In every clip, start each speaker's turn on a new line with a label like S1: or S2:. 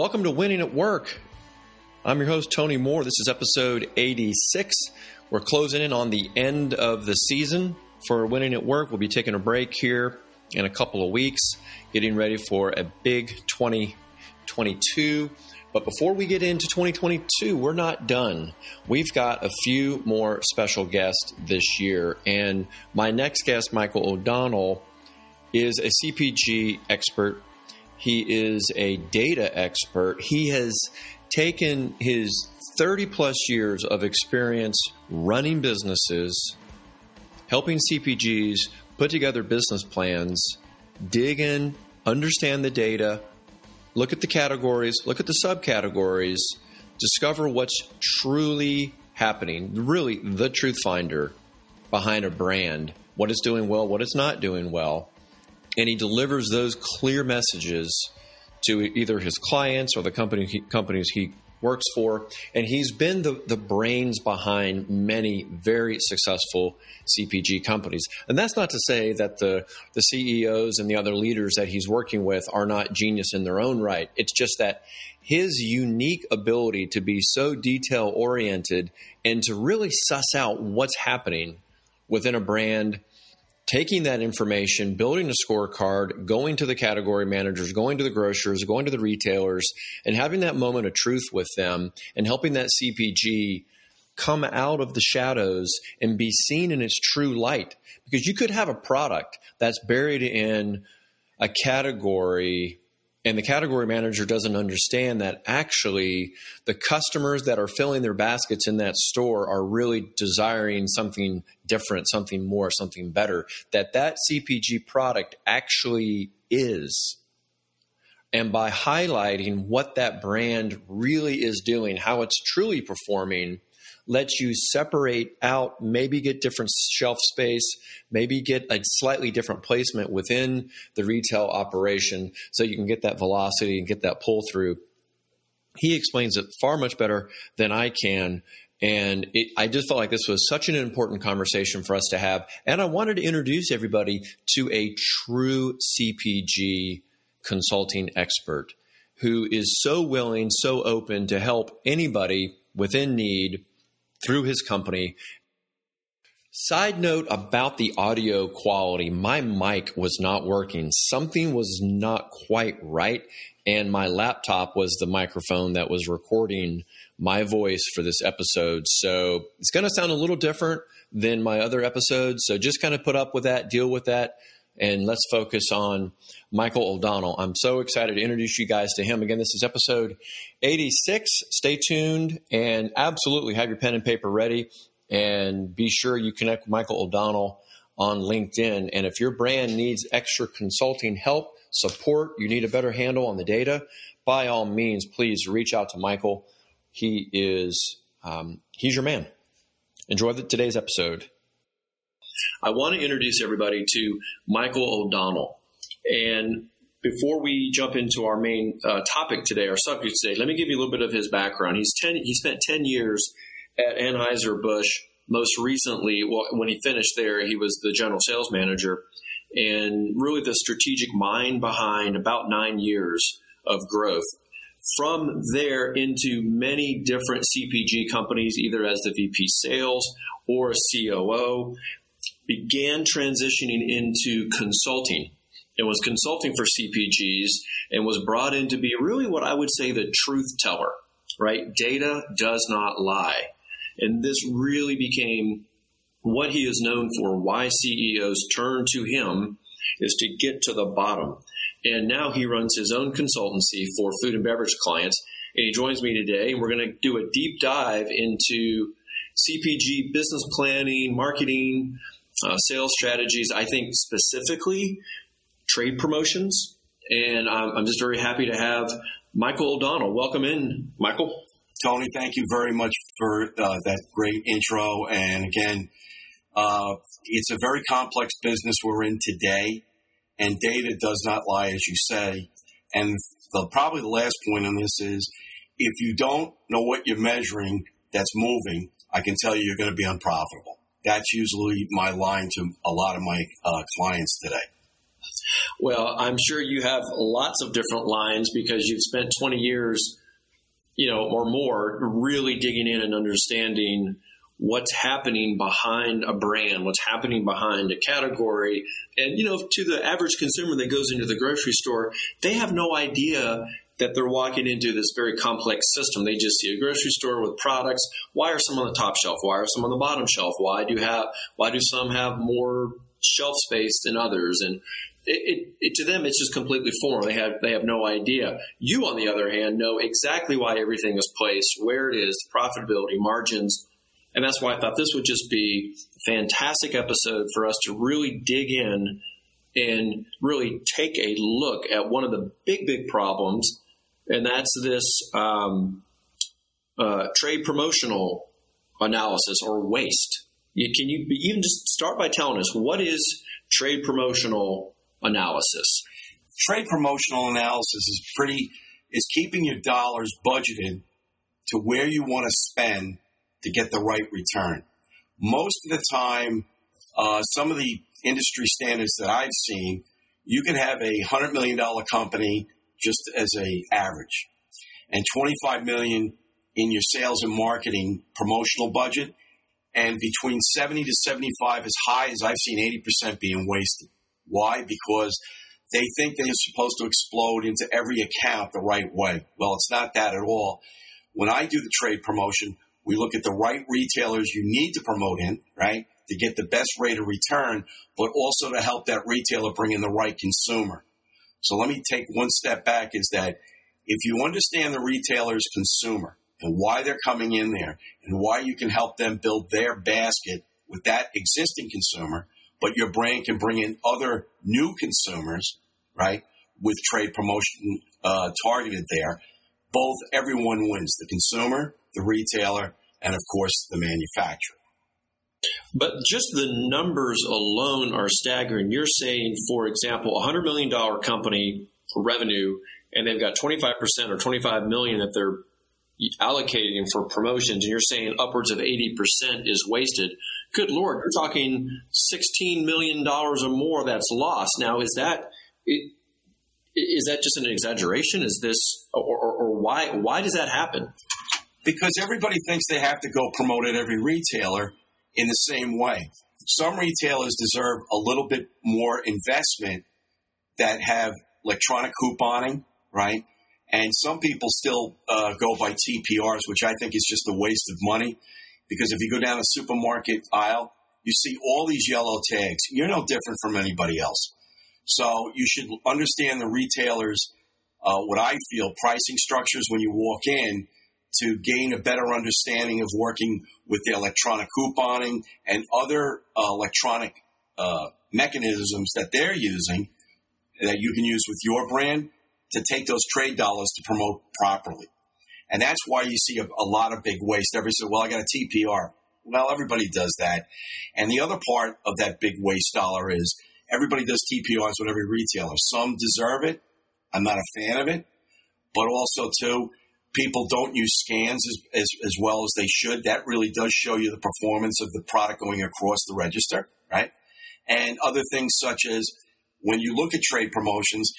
S1: Welcome to Winning at Work. I'm your host, Tony Moore. This is episode 86. We're closing in on the end of the season for Winning at Work. We'll be taking a break here in a couple of weeks, getting ready for a big 2022. But before we get into 2022, we're not done. We've got a few more special guests this year. And my next guest, Michael O'Donnell, is a CPG expert. He is a data expert. He has taken his 30 plus years of experience running businesses, helping CPGs put together business plans, dig in, understand the data, look at the categories, look at the subcategories, discover what's truly happening, really the truth finder behind a brand, what is doing well, what is not doing well. And he delivers those clear messages to either his clients or the company he, companies he works for. And he's been the, the brains behind many very successful CPG companies. And that's not to say that the, the CEOs and the other leaders that he's working with are not genius in their own right. It's just that his unique ability to be so detail oriented and to really suss out what's happening within a brand taking that information, building a scorecard, going to the category managers, going to the grocers, going to the retailers, and having that moment of truth with them and helping that CPG come out of the shadows and be seen in its true light. Because you could have a product that's buried in a category and the category manager doesn't understand that actually the customers that are filling their baskets in that store are really desiring something different something more something better that that cpg product actually is. And by highlighting what that brand really is doing how it's truly performing lets you separate out, maybe get different shelf space, maybe get a slightly different placement within the retail operation so you can get that velocity and get that pull through. He explains it far much better than I can. And it, I just felt like this was such an important conversation for us to have. And I wanted to introduce everybody to a true CPG consulting expert who is so willing, so open to help anybody within need through his company. Side note about the audio quality my mic was not working. Something was not quite right, and my laptop was the microphone that was recording my voice for this episode. So it's going to sound a little different than my other episodes. So just kind of put up with that, deal with that, and let's focus on Michael O'Donnell. I'm so excited to introduce you guys to him. Again, this is episode 86. Stay tuned and absolutely have your pen and paper ready. And be sure you connect with Michael O'Donnell on LinkedIn. And if your brand needs extra consulting help, support, you need a better handle on the data, by all means, please reach out to Michael. He is um, he's your man. Enjoy the, today's episode. I want to introduce everybody to Michael O'Donnell. And before we jump into our main uh, topic today, our subject today, let me give you a little bit of his background. He's ten. He spent ten years at Anheuser Busch. Most recently, well, when he finished there, he was the general sales manager, and really the strategic mind behind about nine years of growth. From there into many different CPG companies, either as the VP sales or a COO, began transitioning into consulting and was consulting for CPGs and was brought in to be really what I would say the truth teller, right? Data does not lie. And this really became what he is known for, why CEOs turn to him is to get to the bottom. And now he runs his own consultancy for food and beverage clients. And he joins me today, and we're going to do a deep dive into CPG business planning, marketing, uh, sales strategies. I think specifically trade promotions. And I'm, I'm just very happy to have Michael O'Donnell. Welcome in, Michael.
S2: Tony, thank you very much for uh, that great intro. And again, uh, it's a very complex business we're in today, and data does not lie, as you say. And the, probably the last point on this is if you don't know what you're measuring that's moving, I can tell you you're going to be unprofitable. That's usually my line to a lot of my uh, clients today.
S1: Well, I'm sure you have lots of different lines because you've spent 20 years, you know, or more really digging in and understanding what's happening behind a brand, what's happening behind a category. And, you know, to the average consumer that goes into the grocery store, they have no idea that they're walking into this very complex system. They just see a grocery store with products. Why are some on the top shelf? Why are some on the bottom shelf? Why do have why do some have more shelf space than others? And it, it, it, to them, it's just completely foreign. They have they have no idea. You, on the other hand, know exactly why everything is placed, where it is, profitability, margins, and that's why I thought this would just be a fantastic episode for us to really dig in and really take a look at one of the big, big problems, and that's this um, uh, trade promotional analysis or waste. You, can you even just start by telling us what is trade promotional analysis?
S2: Trade promotional analysis is pretty is keeping your dollars budgeted to where you want to spend to get the right return. Most of the time, uh, some of the industry standards that I've seen, you can have a hundred million dollar company just as a average, and twenty five million in your sales and marketing promotional budget, and between seventy to seventy five, as high as I've seen eighty percent being wasted. Why? Because they think they're supposed to explode into every account the right way. Well, it's not that at all. When I do the trade promotion, we look at the right retailers you need to promote in, right? To get the best rate of return, but also to help that retailer bring in the right consumer. So let me take one step back is that if you understand the retailer's consumer and why they're coming in there and why you can help them build their basket with that existing consumer, but your brand can bring in other new consumers, right? With trade promotion uh, targeted there, both everyone wins the consumer, the retailer, and of course the manufacturer.
S1: But just the numbers alone are staggering. You're saying, for example, a $100 million company revenue, and they've got 25% or 25 million that they're allocating for promotions, and you're saying upwards of 80% is wasted. Good Lord, you're talking $16 million or more that's lost. Now, is that. Is that just an exaggeration? Is this, or, or, or why? Why does that happen?
S2: because everybody thinks they have to go promote at every retailer in the same way. Some retailers deserve a little bit more investment that have electronic couponing, right? And some people still uh, go by TPRs, which I think is just a waste of money. Because if you go down a supermarket aisle, you see all these yellow tags. You're no different from anybody else. So you should understand the retailers, uh, what I feel, pricing structures when you walk in to gain a better understanding of working with the electronic couponing and other uh, electronic uh, mechanisms that they're using that you can use with your brand to take those trade dollars to promote properly. And that's why you see a, a lot of big waste. Everybody says, well, I got a TPR. Well, everybody does that. And the other part of that big waste dollar is everybody does TPRs with every retailer. Some deserve it. I'm not a fan of it. But also, too, people don't use scans as, as, as, well as they should. That really does show you the performance of the product going across the register, right? And other things such as when you look at trade promotions,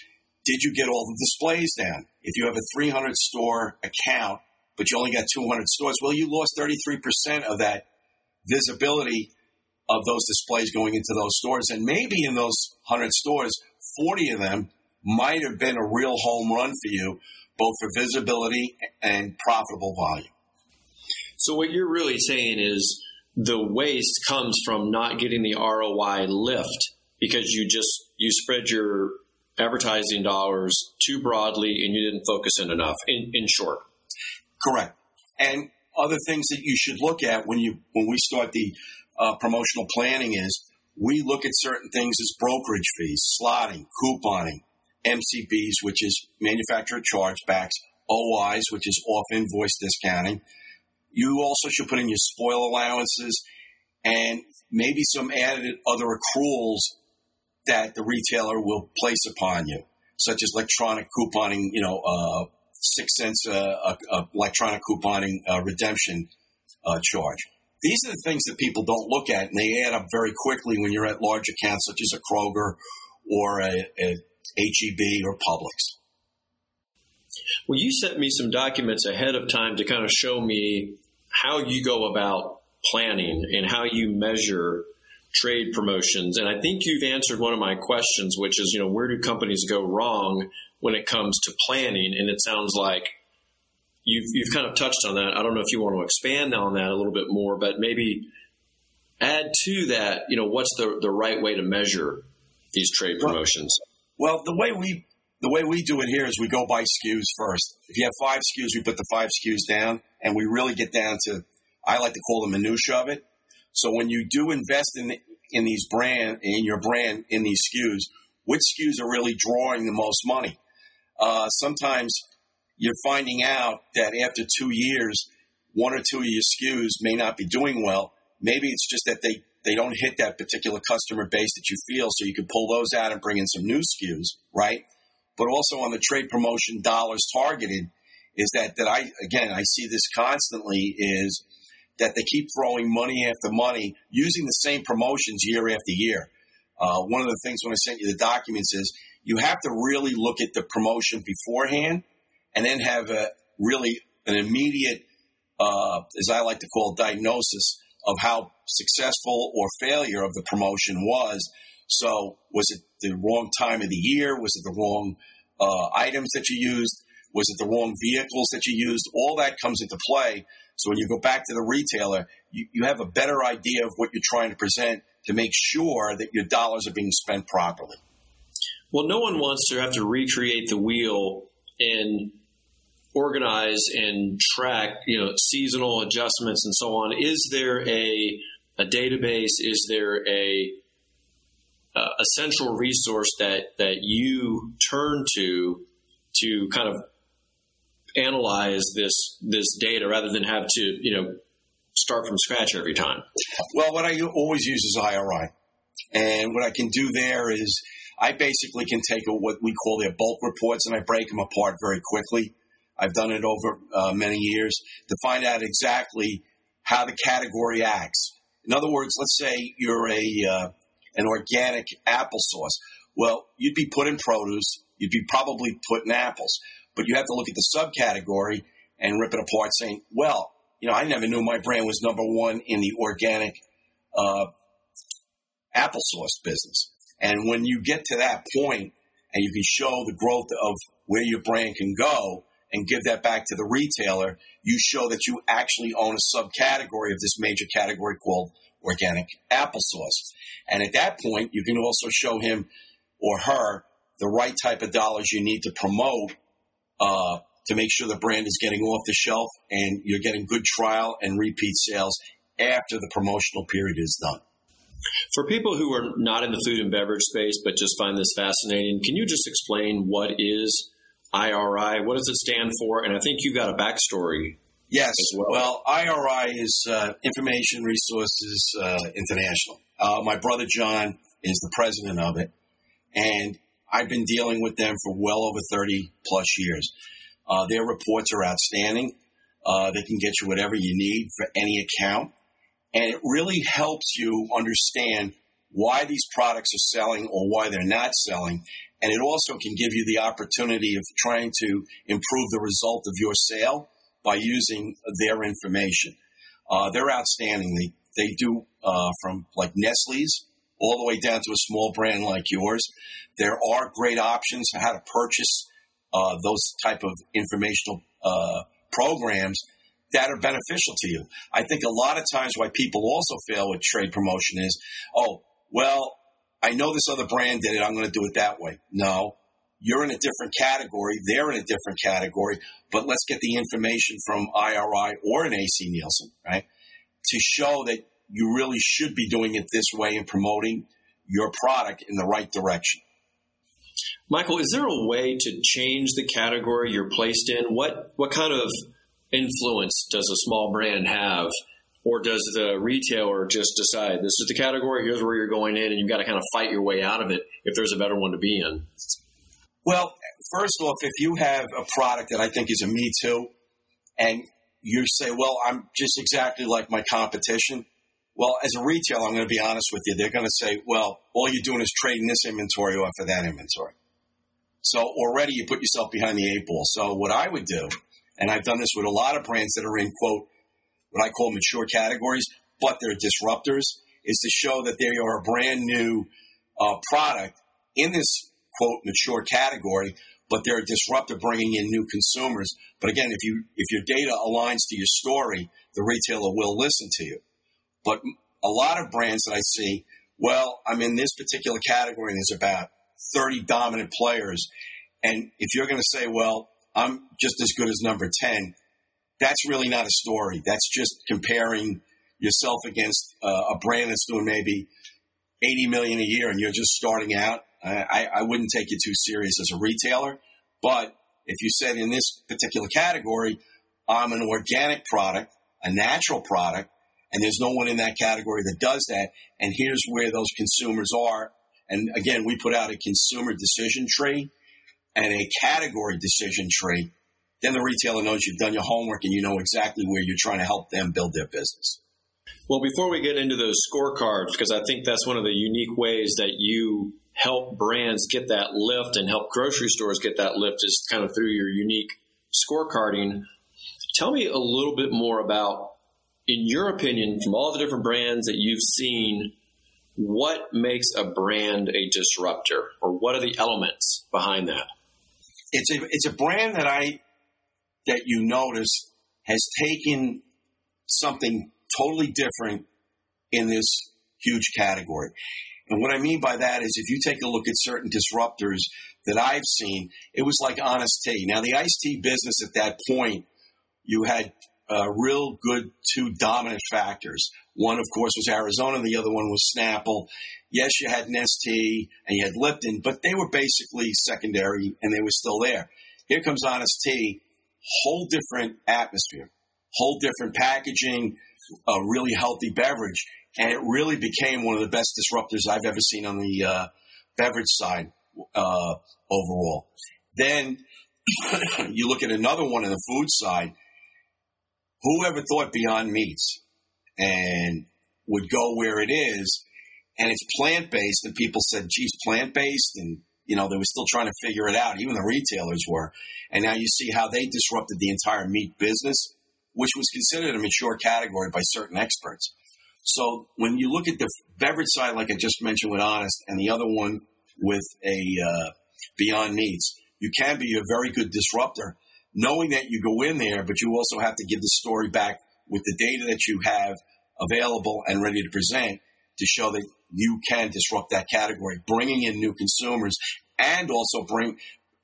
S2: did you get all the displays down? If you have a 300 store account, but you only got 200 stores, well, you lost 33% of that visibility of those displays going into those stores. And maybe in those 100 stores, 40 of them might have been a real home run for you, both for visibility and profitable volume.
S1: So, what you're really saying is the waste comes from not getting the ROI lift because you just you spread your advertising dollars too broadly and you didn't focus in enough. In, in short,
S2: correct. And other things that you should look at when you when we start the uh, promotional planning is we look at certain things as brokerage fees, slotting, couponing, MCBs, which is manufacturer chargebacks, OIs, which is off invoice discounting. You also should put in your spoil allowances and maybe some added other accruals that the retailer will place upon you, such as electronic couponing, you know, uh, six cents uh, uh, electronic couponing uh, redemption uh, charge. These are the things that people don't look at, and they add up very quickly when you're at large accounts such as a Kroger or a, a HEB or Publix.
S1: Well, you sent me some documents ahead of time to kind of show me how you go about planning and how you measure trade promotions. And I think you've answered one of my questions, which is, you know, where do companies go wrong when it comes to planning? And it sounds like you've, you've kind of touched on that. I don't know if you want to expand on that a little bit more, but maybe add to that, you know, what's the, the right way to measure these trade promotions?
S2: Well, well, the way we the way we do it here is we go by SKUs first. If you have five SKUs, we put the five SKUs down, and we really get down to I like to call the minutia of it. So when you do invest in in these brand in your brand in these SKUs, which SKUs are really drawing the most money? Uh, sometimes you're finding out that after two years, one or two of your SKUs may not be doing well. Maybe it's just that they they don't hit that particular customer base that you feel, so you can pull those out and bring in some new SKUs, right? But also on the trade promotion dollars targeted is that that I again I see this constantly is that they keep throwing money after money using the same promotions year after year. Uh, one of the things when I sent you the documents is you have to really look at the promotion beforehand and then have a really an immediate, uh, as I like to call it, diagnosis of how successful or failure of the promotion was. So, was it the wrong time of the year? Was it the wrong uh, items that you used? Was it the wrong vehicles that you used? All that comes into play. So when you go back to the retailer, you, you have a better idea of what you're trying to present to make sure that your dollars are being spent properly.
S1: Well, no one wants to have to recreate the wheel and organize and track, you know, seasonal adjustments and so on. Is there a a database? Is there a a central resource that that you turn to to kind of analyze this this data rather than have to you know start from scratch every time?
S2: Well, what I always use is IRI, and what I can do there is I basically can take a, what we call their bulk reports and I break them apart very quickly. I've done it over uh, many years to find out exactly how the category acts. In other words, let's say you're a uh, an organic applesauce. Well, you'd be putting produce, you'd be probably putting apples. But you have to look at the subcategory and rip it apart saying, well, you know, I never knew my brand was number one in the organic uh, applesauce business. And when you get to that point and you can show the growth of where your brand can go and give that back to the retailer, you show that you actually own a subcategory of this major category called organic applesauce. And at that point, you can also show him or her the right type of dollars you need to promote uh, to make sure the brand is getting off the shelf and you're getting good trial and repeat sales after the promotional period is done.
S1: For people who are not in the food and beverage space but just find this fascinating, can you just explain what is IRI? What does it stand for? And I think you've got a backstory.
S2: Yes. Well. well. IRI is uh, Information Resources uh, International. Uh, my brother John is the president of it. And I've been dealing with them for well over 30 plus years. Uh, their reports are outstanding. Uh, they can get you whatever you need for any account. And it really helps you understand why these products are selling or why they're not selling. And it also can give you the opportunity of trying to improve the result of your sale by using their information. Uh, they're outstanding. They, they do uh, from like Nestle's all the way down to a small brand like yours. There are great options for how to purchase uh, those type of informational uh, programs that are beneficial to you. I think a lot of times why people also fail with trade promotion is, oh, well, I know this other brand did it. I'm going to do it that way. No, you're in a different category. They're in a different category. But let's get the information from IRI or an AC Nielsen, right? To show that you really should be doing it this way and promoting your product in the right direction.
S1: Michael, is there a way to change the category you're placed in? What what kind of influence does a small brand have? Or does the retailer just decide this is the category, here's where you're going in, and you've got to kind of fight your way out of it if there's a better one to be in?
S2: Well, first off, if you have a product that I think is a me too, and you say, well, I'm just exactly like my competition, Well, as a retailer, I'm going to be honest with you. They're going to say, well, all you're doing is trading this inventory off of that inventory. So already you put yourself behind the eight ball. So what I would do, and I've done this with a lot of brands that are in quote, what I call mature categories, but they're disruptors, is to show that they are a brand new uh, product in this quote mature category, but they're a disruptor bringing in new consumers. But again, if you if your data aligns to your story, the retailer will listen to you. But a lot of brands that I see, well, I'm in this particular category and there's about 30 dominant players. And if you're going to say, well, I'm just as good as number 10, that's really not a story. That's just comparing yourself against uh, a brand that's doing maybe 80 million a year and you're just starting out. I, I wouldn't take you too serious as a retailer. But if you said in this particular category, I'm an organic product, a natural product, and there's no one in that category that does that, and here's where those consumers are. And again, we put out a consumer decision tree and a category decision tree. Then the retailer knows you've done your homework and you know exactly where you're trying to help them build their business.
S1: Well, before we get into those scorecards, because I think that's one of the unique ways that you help brands get that lift and help grocery stores get that lift is kind of through your unique scorecarding. Tell me a little bit more about, in your opinion, from all the different brands that you've seen, what makes a brand a disruptor or what are the elements behind that?
S2: It's a, it's a brand that I, that you notice has taken something totally different in this huge category. And what I mean by that is if you take a look at certain disruptors that I've seen, it was like Honest Tea. Now, the iced tea business at that point, you had uh, real good two dominant factors. One, of course, was Arizona. The other one was Snapple. Yes, you had Nestea and you had Lipton, but they were basically secondary and they were still there. Here comes Honest Tea, whole different atmosphere, whole different packaging, a really healthy beverage, and it really became one of the best disruptors I've ever seen on the uh, beverage side uh, overall. Then you look at another one on the food side. Whoever thought Beyond Meats and would go where it is, and it's plant based, and people said, "Geez, plant based," and you know they were still trying to figure it out. Even the retailers were, and now you see how they disrupted the entire meat business which was considered a mature category by certain experts. So when you look at the beverage side, like I just mentioned with Honest, and the other one with a uh, Beyond Meats, you can be a very good disruptor, knowing that you go in there, but you also have to give the story back with the data that you have available and ready to present to show that you can disrupt that category, bringing in new consumers and also bring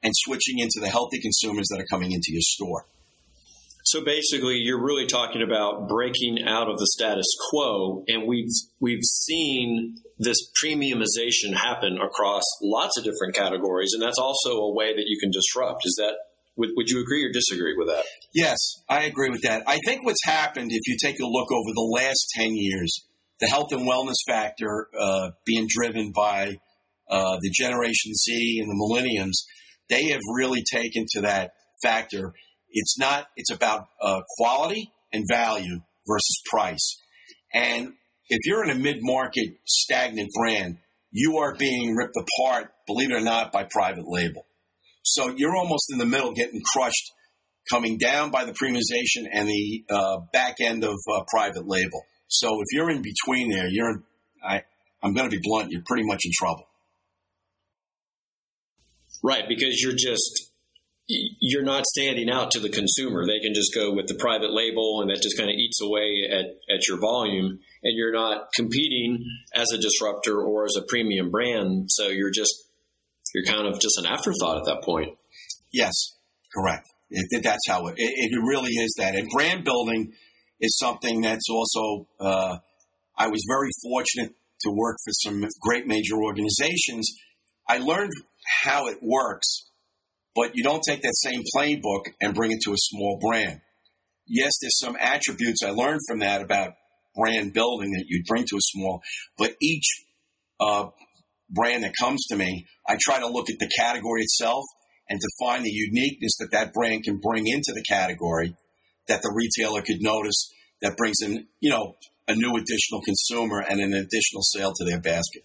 S2: and switching into the healthy consumers that are coming into your store.
S1: So basically, you're really talking about breaking out of the status quo, and we've we've seen this premiumization happen across lots of different categories, and that's also a way that you can disrupt. Is that would, would you agree or disagree with that?
S2: Yes, I agree with that. I think what's happened, if you take a look over the last ten years, the health and wellness factor uh, being driven by uh, the Generation Z and the Millennials, they have really taken to that factor it's not, it's about uh, quality and value versus price. And if you're in a mid market stagnant brand, you are being ripped apart, believe it or not, by private label. So you're almost in the middle getting crushed, coming down by the premiumization and the uh, back end of uh, private label. So if you're in between there, you're in, I, I'm going to be blunt, you're pretty much in trouble.
S1: Right, because you're just you're not standing out to the consumer. They can just go with the private label and that just kind of eats away at, at your volume and you're not competing as a disruptor or as a premium brand. So you're just, you're kind of just an afterthought at that point.
S2: Yes, correct. It, that's how it, it, it, really is that. And brand building is something that's also, uh, I was very fortunate to work for some great major organizations. I learned how it works but you don't take that same playbook and bring it to a small brand. Yes, there's some attributes I learned from that about brand building that you bring to a small, but each uh, brand that comes to me, I try to look at the category itself and to find the uniqueness that that brand can bring into the category that the retailer could notice that brings in, you know, a new additional consumer and an additional sale to their basket.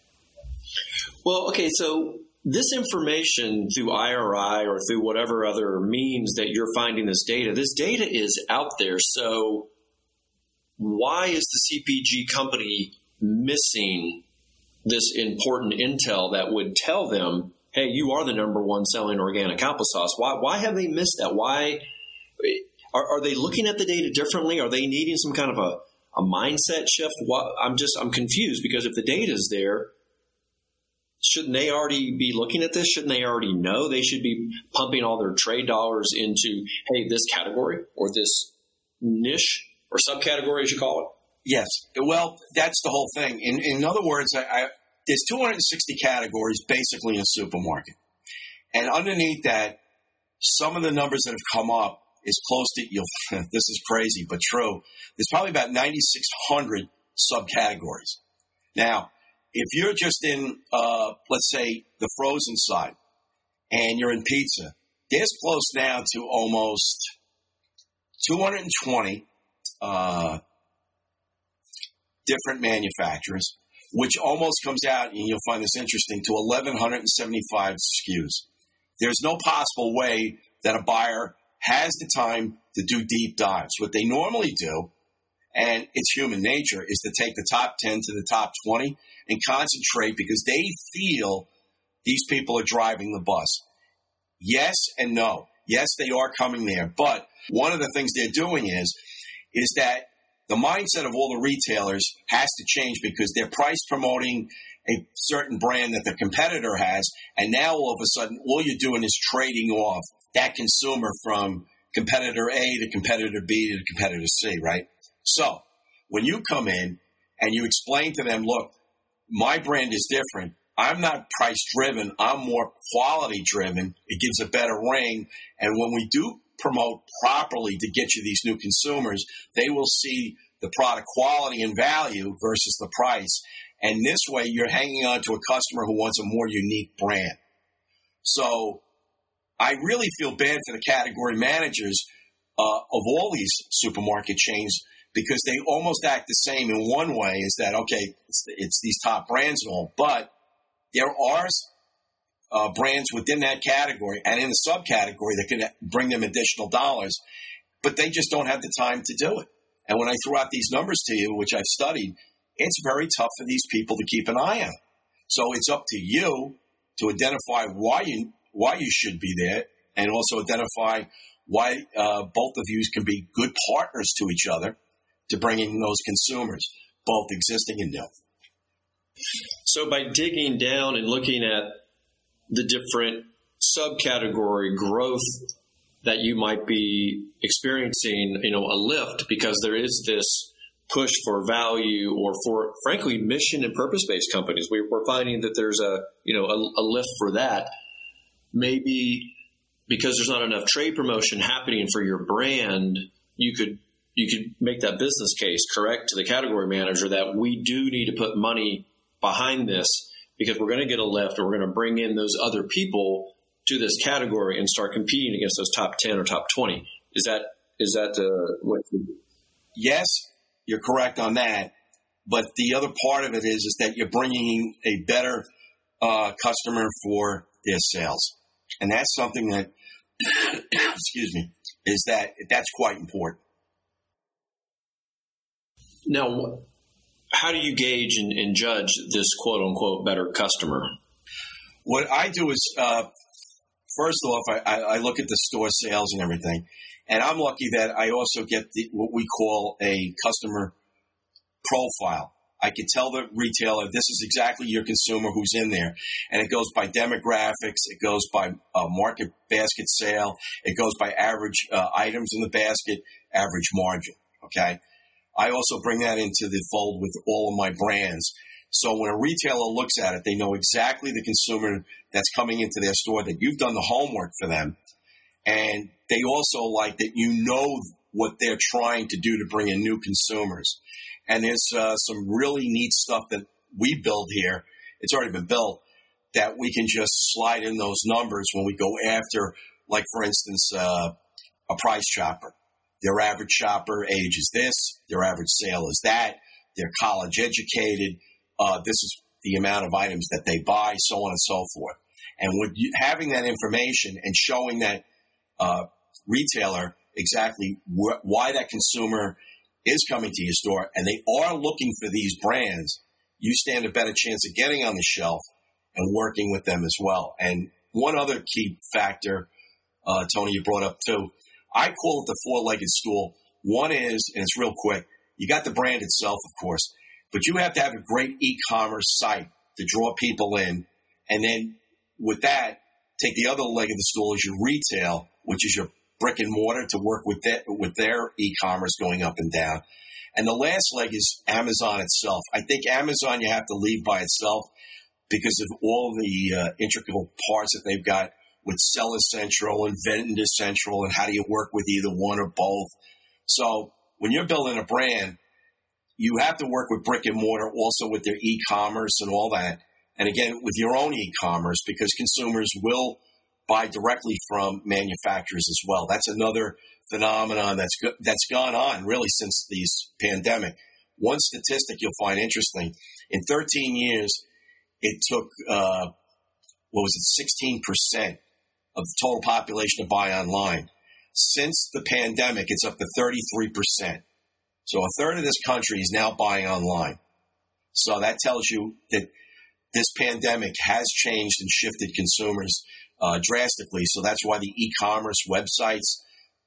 S1: Well, okay, so this information through IRI or through whatever other means that you're finding this data, this data is out there. So why is the CPG company missing this important intel that would tell them, hey, you are the number one selling organic applesauce? Why, why have they missed that? Why are, are they looking at the data differently? Are they needing some kind of a, a mindset shift? What, I'm just I'm confused because if the data is there, shouldn't they already be looking at this? Shouldn't they already know? They should be pumping all their trade dollars into, hey, this category or this niche or subcategory, as you call it.
S2: Yes. Well, that's the whole thing. In, in other words, I, I, there's 260 categories basically in a supermarket. And underneath that, some of the numbers that have come up is close to, you'll, this is crazy, but true. There's probably about 9,600 subcategories. Now, if you're just in, uh, let's say, the frozen side and you're in pizza, there's close now to almost 220 uh, different manufacturers, which almost comes out, and you'll find this interesting, to 1,175 SKUs. There's no possible way that a buyer has the time to do deep dives. What they normally do, and it's human nature, is to take the top 10 to the top 20 and concentrate because they feel these people are driving the bus. Yes and no. Yes, they are coming there. But one of the things they're doing is, is that the mindset of all the retailers has to change because they're price promoting a certain brand that the competitor has. And now all of a sudden, all you're doing is trading off that consumer from competitor A to competitor B to competitor C, right? So when you come in and you explain to them, look, my brand is different. I'm not price driven. I'm more quality driven. It gives a better ring. And when we do promote properly to get you these new consumers, they will see the product quality and value versus the price. And this way, you're hanging on to a customer who wants a more unique brand. So I really feel bad for the category managers uh, of all these supermarket chains because they almost act the same in one way is that, okay, it's, it's these top brands and all, but there are uh, brands within that category and in the subcategory that can bring them additional dollars, but they just don't have the time to do it. And when I throw out these numbers to you, which I've studied, it's very tough for these people to keep an eye on. So it's up to you to identify why you why you should be there, and also identify why uh, both of you can be good partners to each other to bringing those consumers, both existing and new.
S1: So, by digging down and looking at the different subcategory growth that you might be experiencing, you know, a lift because there is this push for value or for, frankly, mission and purpose based companies. We, are finding that there's a, you know, a, a lift for that. Maybe because there's not enough trade promotion happening for your brand, you could you could make that business case correct to the category manager that we do need to put money behind this because we're going to get a lift or we're going to bring in those other people to this category and start competing against those top 10 or top 20 is that is that uh, what?
S2: Yes you're correct on that. But the other part of it is is that you're bringing a better uh, customer for their sales and that's something that excuse me is that that's quite important
S1: now, how do you gauge and, and judge this quote unquote better customer?
S2: What I do is, uh, first off, I, I, look at the store sales and everything. And I'm lucky that I also get the, what we call a customer profile. I can tell the retailer this is exactly your consumer who's in there, and it goes by demographics, it goes by uh, market basket sale, it goes by average uh, items in the basket, average margin. Okay, I also bring that into the fold with all of my brands. So when a retailer looks at it, they know exactly the consumer that's coming into their store, that you've done the homework for them. And they also like that you know what they're trying to do to bring in new consumers. And there's uh, some really neat stuff that we build here. It's already been built that we can just slide in those numbers when we go after, like for instance, uh, a price shopper. Their average shopper age is this. Their average sale is that. they're college educated. Uh, this is the amount of items that they buy, so on and so forth. And with you, having that information and showing that uh, retailer exactly wh- why that consumer is coming to your store and they are looking for these brands, you stand a better chance of getting on the shelf and working with them as well. And one other key factor, uh, Tony, you brought up too. I call it the four-legged stool. One is, and it's real quick, you got the brand itself, of course, but you have to have a great e-commerce site to draw people in. And then with that, take the other leg of the stool is your retail, which is your brick and mortar to work with that, with their e-commerce going up and down. And the last leg is Amazon itself. I think Amazon you have to leave by itself because of all the uh, intricate parts that they've got with Seller Central and Vendor Central and how do you work with either one or both. So when you're building a brand, you have to work with brick and mortar also with their e-commerce and all that. And again, with your own e-commerce because consumers will buy directly from manufacturers as well. That's another phenomenon that's go- that's gone on really since this pandemic. One statistic you'll find interesting: in 13 years, it took uh, what was it, 16 percent of the total population to buy online. Since the pandemic, it's up to 33 percent. So a third of this country is now buying online. So that tells you that this pandemic has changed and shifted consumers uh, drastically. So that's why the e-commerce websites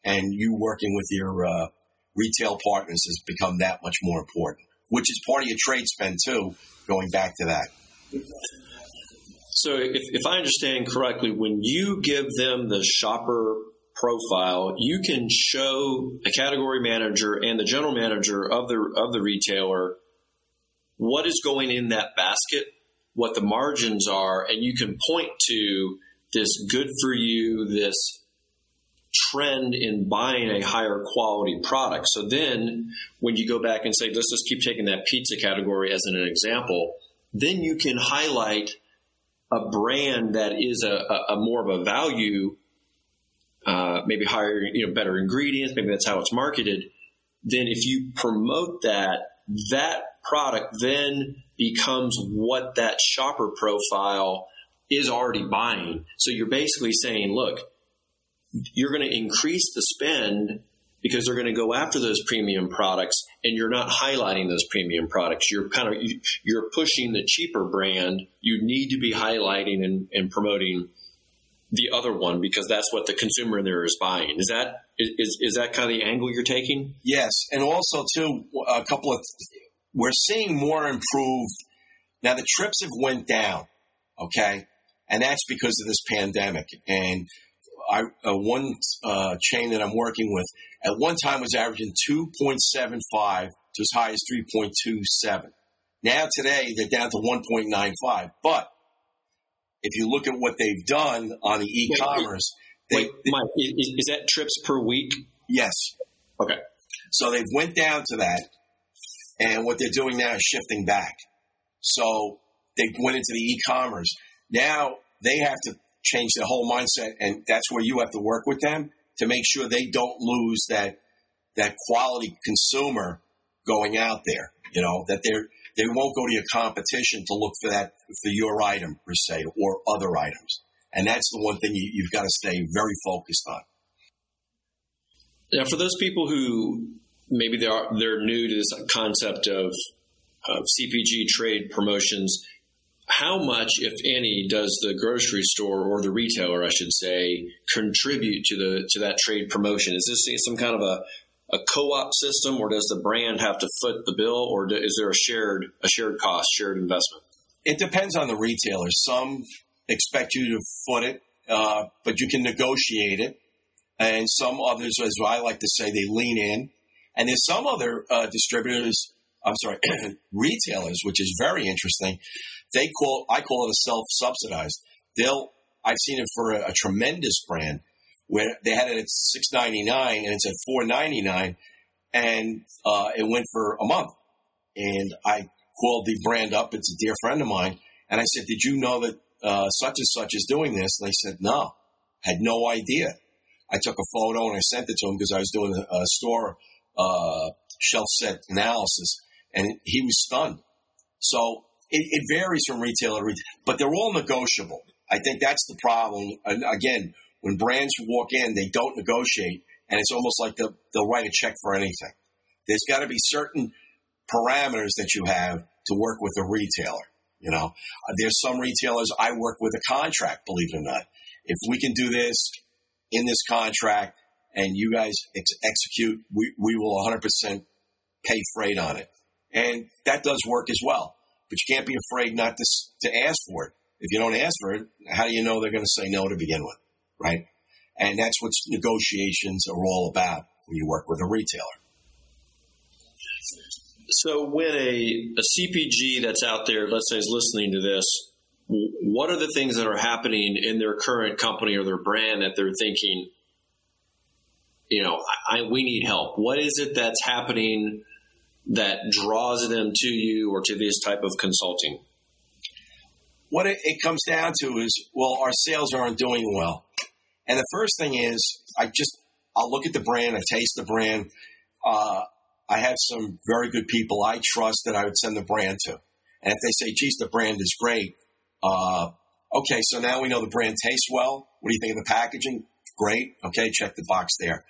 S2: and you working with your uh, retail partners has become that much more important, which is part of your trade spend too. Going back to that.
S1: So, if, if I understand correctly, when you give them the shopper profile, you can show a category manager and the general manager of the of the retailer what is going in that basket, what the margins are, and you can point to this good for you, this trend in buying a higher quality product. So then when you go back and say, let's just keep taking that pizza category as an example, then you can highlight a brand that is a, a, a more of a value, uh, maybe higher, you know, better ingredients, maybe that's how it's marketed. Then if you promote that, that product then becomes what that shopper profile is already buying. So you're basically saying, look, you're going to increase the spend because they're going to go after those premium products and you're not highlighting those premium products. You're kind of, you're pushing the cheaper brand. You need to be highlighting and, and promoting the other one because that's what the consumer there is buying. Is that, is, is that kind of the angle you're taking?
S2: Yes. And also too, a couple of, we're seeing more improved. Now the trips have went down. Okay and that's because of this pandemic. And I, uh, one uh, chain that I'm working with at one time was averaging 2.75 to as high as 3.27. Now today they're down to 1.95. But if you look at what they've done on the e-commerce,
S1: wait, wait, Mike, is, is that trips per week?
S2: Yes.
S1: Okay.
S2: So they've went down to that, and what they're doing now is shifting back. So they went into the e-commerce. Now they have to change their whole mindset, and that's where you have to work with them to make sure they don't lose that that quality consumer going out there. You know that they're they won't go to your competition to look for that for your item per se or other items, and that's the one thing you, you've got to stay very focused on.
S1: Now, for those people who maybe they are they're new to this concept of, of CPG trade promotions, how much, if any, does the grocery store or the retailer, I should say, contribute to the to that trade promotion? Is this some kind of a a co-op system, or does the brand have to foot the bill, or do, is there a shared a shared cost, shared investment?
S2: It depends on the retailer. Some expect you to foot it, uh, but you can negotiate it, and some others, as I like to say, they lean in. And there's some other uh, distributors, I'm sorry, retailers, which is very interesting they call I call it a self subsidized. They'll I've seen it for a, a, tremendous brand where they had it at six ninety nine and it's at four ninety nine, and uh, it went for a month. And I called the brand up. It's a dear friend of mine, and I said, "Did you know that uh, such and such is doing this?" And they said, "No, had no idea." I took a photo and I sent it to him because I was doing a, store uh, shelf set analysis, and he was stunned. So it, it varies from retailer to retailer, but they're all negotiable. I think that's the problem. And again, when brands walk in, they don't negotiate, and it's almost like they'll, they'll write a check for anything. There's got to be certain parameters that you have to work with a retailer. You know, there's some retailers I work with a contract, believe it or not. If we can do this in this contract and you guys ex- execute, we, we will 100% pay freight on it. And that does work as well. But you can't be afraid not to, to ask for it. If you don't ask for it, how do you know they're going to say no to begin with? Right? And that's what negotiations are all about when you work with a retailer.
S1: So when a, a CPG that's out there, let's say, is listening to this, what are the things that are happening in their current company or their brand that they're thinking, you know, I, we need help? What is it that's happening that draws them to you or to this type of consulting?
S2: What it, it comes down to is, well, our sales aren't doing well. And the first thing is, I just, I'll look at the brand, I taste the brand. Uh, I have some very good people I trust that I would send the brand to. And if they say, geez, the brand is great, uh, okay, so now we know the brand tastes well. What do you think of the packaging? Great. Okay, check the box there.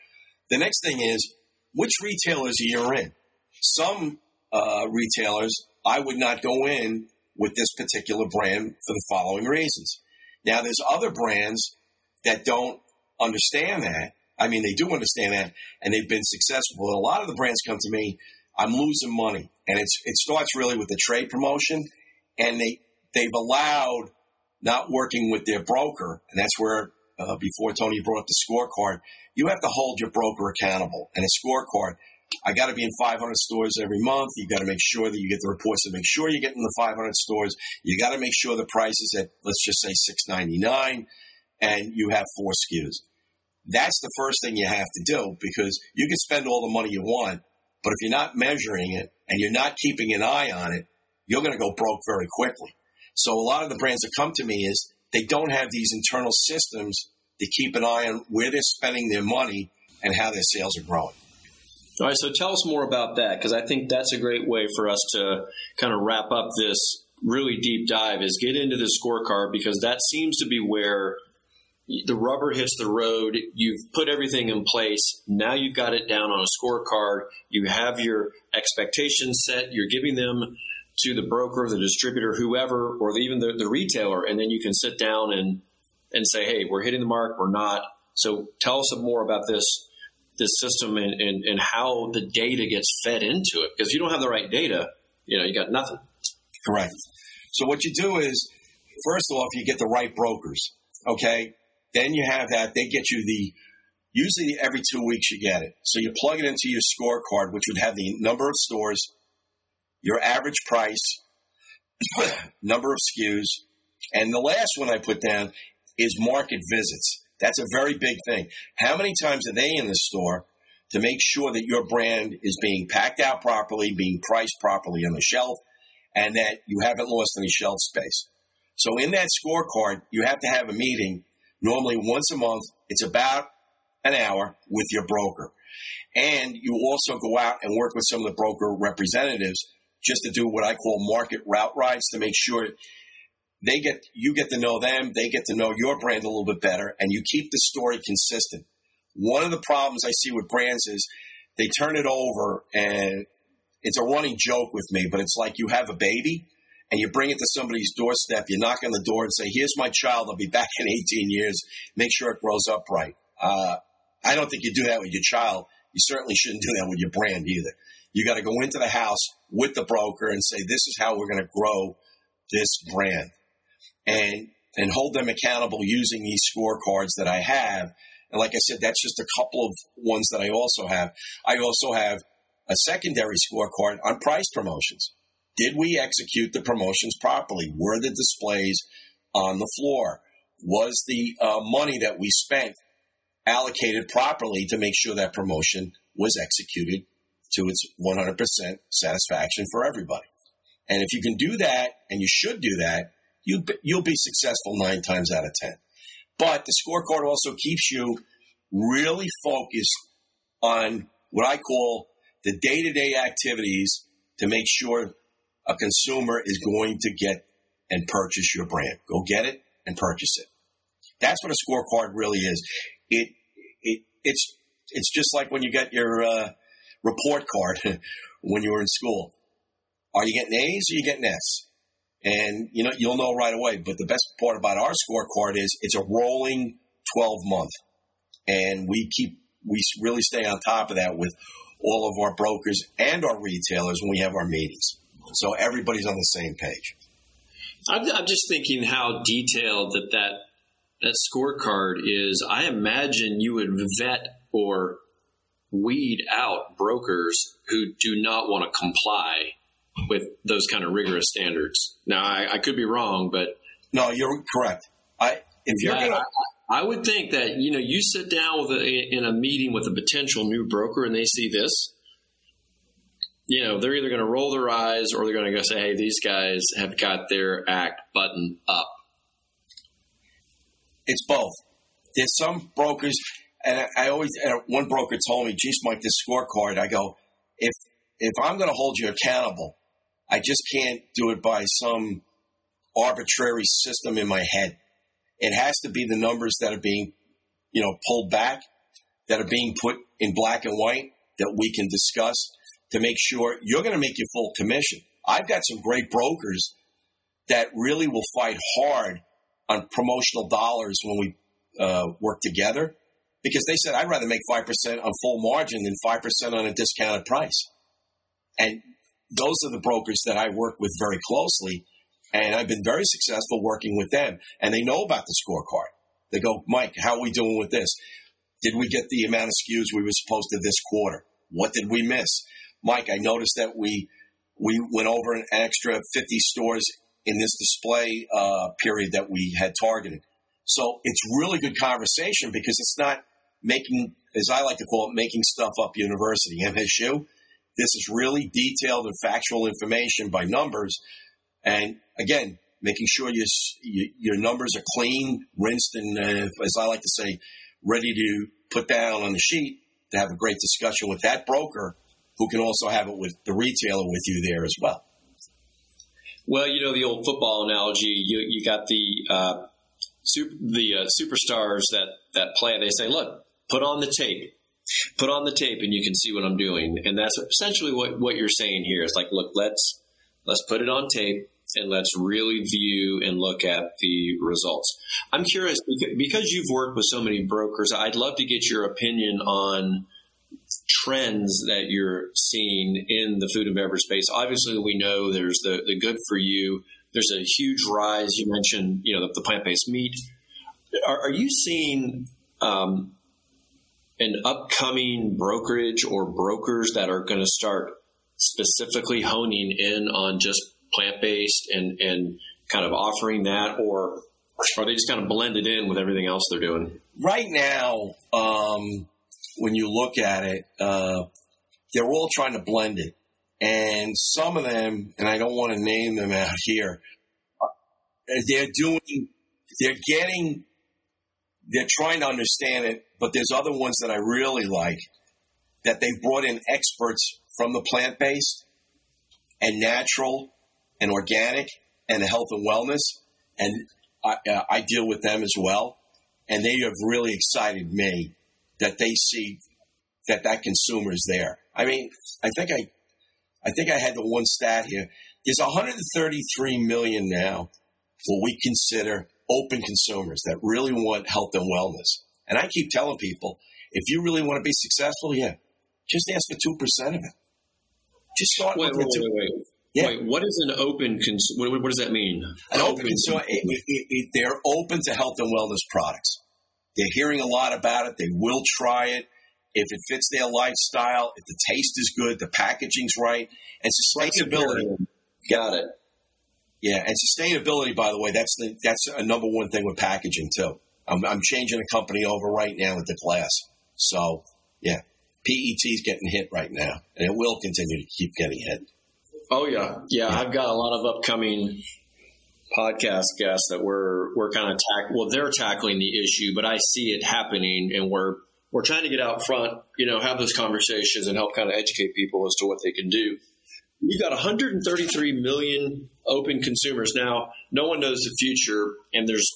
S2: The next thing is, which retailers are you in? Some uh, retailers, I would not go in with this particular brand for the following reasons. Now, there's other brands that don't understand that I mean, they do understand that, and they've been successful. But a lot of the brands come to me, I'm losing money, and it's it starts really with the trade promotion, and they they've allowed not working with their broker, and that's where uh, before Tony brought up the scorecard, you have to hold your broker accountable, and a scorecard. I got to be in 500 stores every month. You got to make sure that you get the reports to make sure you get in the 500 stores. You got to make sure the price is at let's just say 6.99, and you have four SKUs that's the first thing you have to do because you can spend all the money you want, but if you're not measuring it and you're not keeping an eye on it, you're going to go broke very quickly. So a lot of the brands that come to me is they don't have these internal systems to keep an eye on where they're spending their money and how their sales are growing.
S1: All right, so tell us more about that because I think that's a great way for us to kind of wrap up this really deep dive is get into the scorecard because that seems to be where the rubber hits the road. You've put everything in place. Now you've got it down on a scorecard. You have your expectations set. You're giving them to the broker, the distributor, whoever, or even the, the retailer, and then you can sit down and and say, "Hey, we're hitting the mark. We're not." So tell us more about this this system and, and, and how the data gets fed into it. Because if you don't have the right data, you know, you got nothing.
S2: Correct. So what you do is, first of all, you get the right brokers, okay, then you have that. They get you the, usually every two weeks you get it. So you plug it into your scorecard, which would have the number of stores, your average price, number of SKUs. And the last one I put down is market visits. That's a very big thing. How many times are they in the store to make sure that your brand is being packed out properly, being priced properly on the shelf, and that you haven't lost any shelf space? So in that scorecard, you have to have a meeting normally once a month. It's about an hour with your broker. And you also go out and work with some of the broker representatives just to do what I call market route rides to make sure they get you get to know them, they get to know your brand a little bit better, and you keep the story consistent. One of the problems I see with brands is they turn it over and it's a running joke with me, but it's like you have a baby and you bring it to somebody's doorstep, you knock on the door and say, Here's my child, I'll be back in 18 years, make sure it grows up right. Uh, I don't think you do that with your child. You certainly shouldn't do that with your brand either. You got to go into the house with the broker and say, This is how we're going to grow this brand. And and hold them accountable using these scorecards that I have. And like I said, that's just a couple of ones that I also have. I also have a secondary scorecard on price promotions. Did we execute the promotions properly? Were the displays on the floor? Was the uh, money that we spent allocated properly to make sure that promotion was executed to its 100% satisfaction for everybody? And if you can do that, and you should do that, you, you'll be successful nine times out of 10. But the scorecard also keeps you really focused on what I call the day to day activities to make sure a consumer is going to get and purchase your brand. Go get it and purchase it. That's what a scorecard really is. It, it, it's, it's just like when you get your uh, report card when you were in school. Are you getting A's or are you getting F's? And you know, you'll know right away. But the best part about our scorecard is it's a rolling 12 month. And we keep, we really stay on top of that with all of our brokers and our retailers when we have our meetings. So everybody's on the same page.
S1: I'm, I'm just thinking how detailed that, that that scorecard is. I imagine you would vet or weed out brokers who do not want to comply with those kind of rigorous standards. Now, I, I could be wrong, but
S2: no, you're correct. I if you're
S1: gonna. I, I would think that you know you sit down with a, in a meeting with a potential new broker and they see this, you know they're either going to roll their eyes or they're going to go say, "Hey, these guys have got their act buttoned up."
S2: It's both. There's some brokers, and I, I always and one broker told me, "Geez, Mike, this scorecard." I go, "If if I'm going to hold you accountable, I just can't do it by some arbitrary system in my head. It has to be the numbers that are being, you know, pulled back, that are being put in black and white that we can discuss to make sure you're going to make your full commission. I've got some great brokers that really will fight hard on promotional dollars when we uh, work together because they said I'd rather make 5% on full margin than 5% on a discounted price. And those are the brokers that I work with very closely. And I've been very successful working with them. And they know about the scorecard. They go, Mike, how are we doing with this? Did we get the amount of SKUs we were supposed to this quarter? What did we miss? Mike, I noticed that we we went over an extra 50 stores in this display uh, period that we had targeted. So it's really good conversation because it's not making, as I like to call it, making stuff up university, MSU. This is really detailed and factual information by numbers. And again, making sure you, you, your numbers are clean, rinsed, and uh, as I like to say, ready to put down on the sheet to have a great discussion with that broker who can also have it with the retailer with you there as well.
S1: Well, you know the old football analogy. You, you got the uh, super, the uh, superstars that that play. They say, "Look, put on the tape put on the tape and you can see what I'm doing. And that's essentially what, what you're saying here is like, look, let's, let's put it on tape and let's really view and look at the results. I'm curious because you've worked with so many brokers, I'd love to get your opinion on trends that you're seeing in the food and beverage space. Obviously, we know there's the, the good for you. There's a huge rise. You mentioned, you know, the, the plant-based meat. Are, are you seeing um, an upcoming brokerage or brokers that are going to start specifically honing in on just plant based and, and kind of offering that, or are they just kind of blended in with everything else they're doing?
S2: Right now, um, when you look at it, uh, they're all trying to blend it. And some of them, and I don't want to name them out here, uh, they're doing, they're getting they're trying to understand it, but there's other ones that I really like that they've brought in experts from the plant based and natural and organic and health and wellness. And I, uh, I deal with them as well. And they have really excited me that they see that that consumer is there. I mean, I think I, I think I had the one stat here. There's 133 million now what we consider open consumers that really want health and wellness. And I keep telling people, if you really want to be successful, yeah, just ask for two percent of it. Just start
S1: wait, wait, wait, wait, Yeah. Wait, what is an open consumer? What, what, does that mean?
S2: An open, open consumer, it, it, it, they're open to health and wellness products. They're hearing a lot about it. They will try it if it fits their lifestyle, if the taste is good, the packaging's right, and sustainability.
S1: Got it.
S2: Yeah, and sustainability, by the way, that's the that's a number one thing with packaging too. I'm, I'm changing a company over right now with the glass. So yeah, PET is getting hit right now, and it will continue to keep getting hit.
S1: Oh yeah, yeah. yeah. I've got a lot of upcoming podcast guests that we're we're kind of tack. Well, they're tackling the issue, but I see it happening, and we're we're trying to get out front. You know, have those conversations and help kind of educate people as to what they can do. You've got 133 million open consumers now. No one knows the future, and there's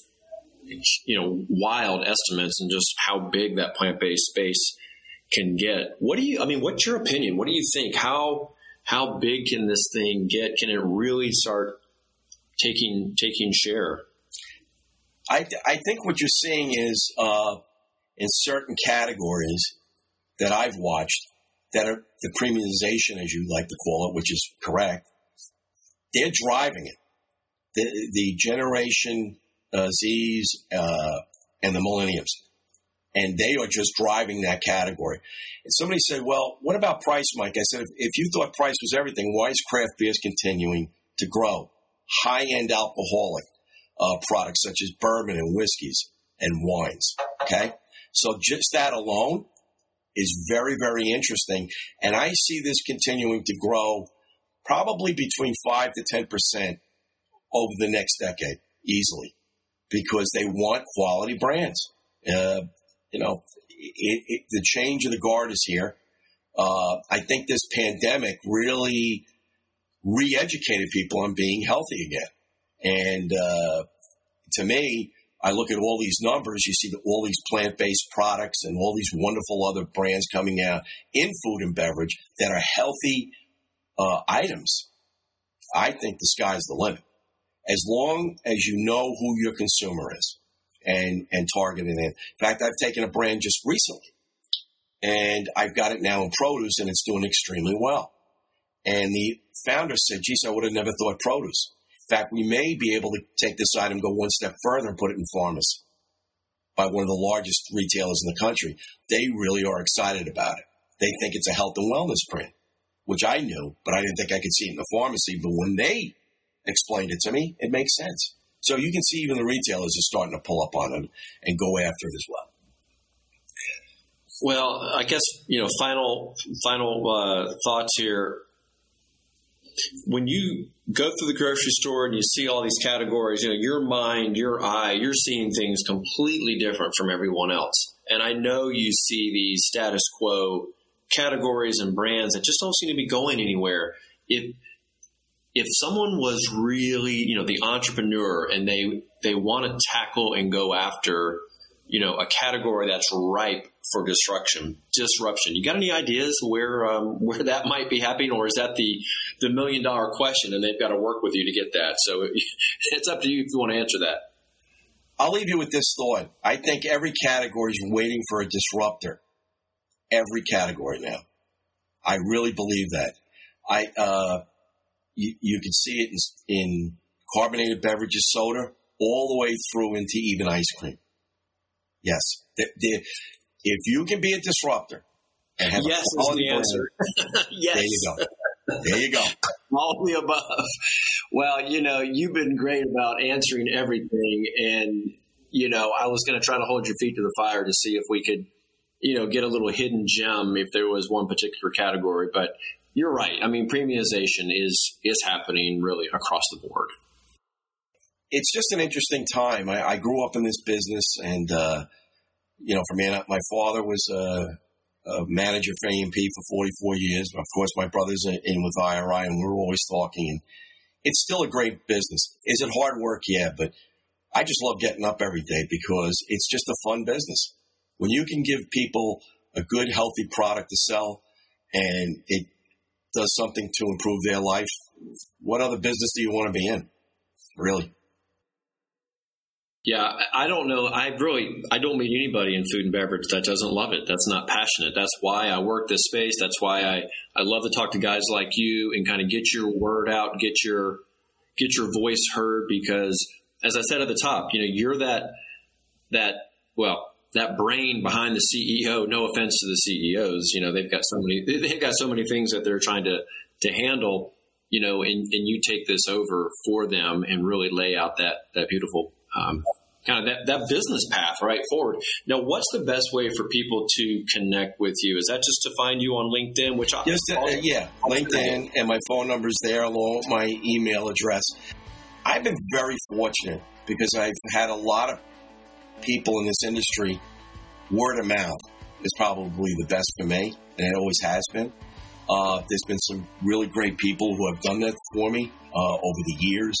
S1: you know wild estimates and just how big that plant-based space can get. What do you? I mean, what's your opinion? What do you think? How how big can this thing get? Can it really start taking taking share?
S2: I, I think what you're seeing is uh, in certain categories that I've watched that are the premiumization, as you like to call it, which is correct. They're driving it. The, the generation uh, Z's uh, and the millenniums and they are just driving that category. And somebody said, "Well, what about price, Mike?" I said, "If, you thought price was everything, why is craft beers continuing to grow? High-end alcoholic uh, products such as bourbon and whiskeys and wines. Okay, so just that alone is very, very interesting, and I see this continuing to grow, probably between five to ten percent over the next decade, easily, because they want quality brands." Uh, you know, it, it, the change of the guard is here. Uh, I think this pandemic really re-educated people on being healthy again. And uh, to me, I look at all these numbers. You see all these plant-based products and all these wonderful other brands coming out in food and beverage that are healthy uh, items. I think the sky's the limit. As long as you know who your consumer is and and targeting it. In fact, I've taken a brand just recently, and I've got it now in produce, and it's doing extremely well. And the founder said, "Geez, I would have never thought produce." In fact, we may be able to take this item, go one step further, and put it in pharmacy by one of the largest retailers in the country. They really are excited about it. They think it's a health and wellness brand, which I knew, but I didn't think I could see it in the pharmacy. But when they explained it to me, it makes sense. So you can see even the retailers are starting to pull up on it and go after it as well.
S1: Well, I guess you know, final final uh, thoughts here. When you go through the grocery store and you see all these categories, you know, your mind, your eye, you're seeing things completely different from everyone else. And I know you see these status quo categories and brands that just don't seem to be going anywhere. If if someone was really, you know, the entrepreneur and they they want to tackle and go after, you know, a category that's ripe for disruption, disruption. You got any ideas where um, where that might be happening, or is that the the million dollar question, and they've got to work with you to get that? So it's up to you if you want to answer that.
S2: I'll leave you with this thought. I think every category is waiting for a disruptor. Every category now. I really believe that. I uh, you, you can see it in, in carbonated beverages, soda, all the way through into even ice cream. Yes. The, the, if you can be a disruptor
S1: and have yes a is the answer. yes.
S2: There you go. There you go.
S1: All the above. Well, you know, you've been great about answering everything. And, you know, I was going to try to hold your feet to the fire to see if we could, you know, get a little hidden gem if there was one particular category. But you're right. I mean, premiumization is is happening really across the board.
S2: It's just an interesting time. I, I grew up in this business, and uh, you know, for me, my father was a, a, manager for A&P for 44 years. Of course, my brother's in with IRI, and we are always talking. And it's still a great business. Is it hard work? Yeah, but I just love getting up every day because it's just a fun business. When you can give people a good, healthy product to sell, and it does something to improve their life, what other business do you want to be in? Really?
S1: Yeah, I don't know. I really, I don't meet anybody in food and beverage that doesn't love it. That's not passionate. That's why I work this space. That's why I, I love to talk to guys like you and kind of get your word out, get your, get your voice heard. Because as I said at the top, you know, you're that, that, well, that brain behind the CEO. No offense to the CEOs, you know they've got so many they've got so many things that they're trying to to handle, you know, and, and you take this over for them and really lay out that that beautiful um, kind of that, that business path right forward. Now, what's the best way for people to connect with you? Is that just to find you on LinkedIn? Which I,
S2: just uh, yeah, LinkedIn, and my phone number's there along with my email address. I've been very fortunate because I've had a lot of people in this industry, word of mouth is probably the best for me, and it always has been. Uh, there's been some really great people who have done that for me uh, over the years.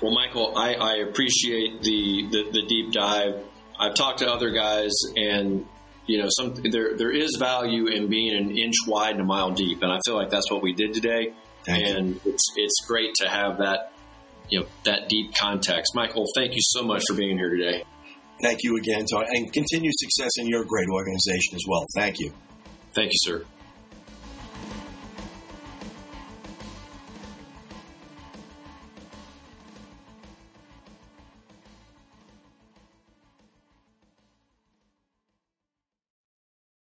S1: Well, Michael, I, I appreciate the, the, the deep dive. I've talked to other guys, and you know, some there there is value in being an inch wide and a mile deep, and I feel like that's what we did today.
S2: Thank
S1: and
S2: you.
S1: it's it's great to have that you know that deep context. Michael, thank you so much for being here today.
S2: Thank you again, and continued success in your great organization as well. Thank you.
S1: Thank you, sir.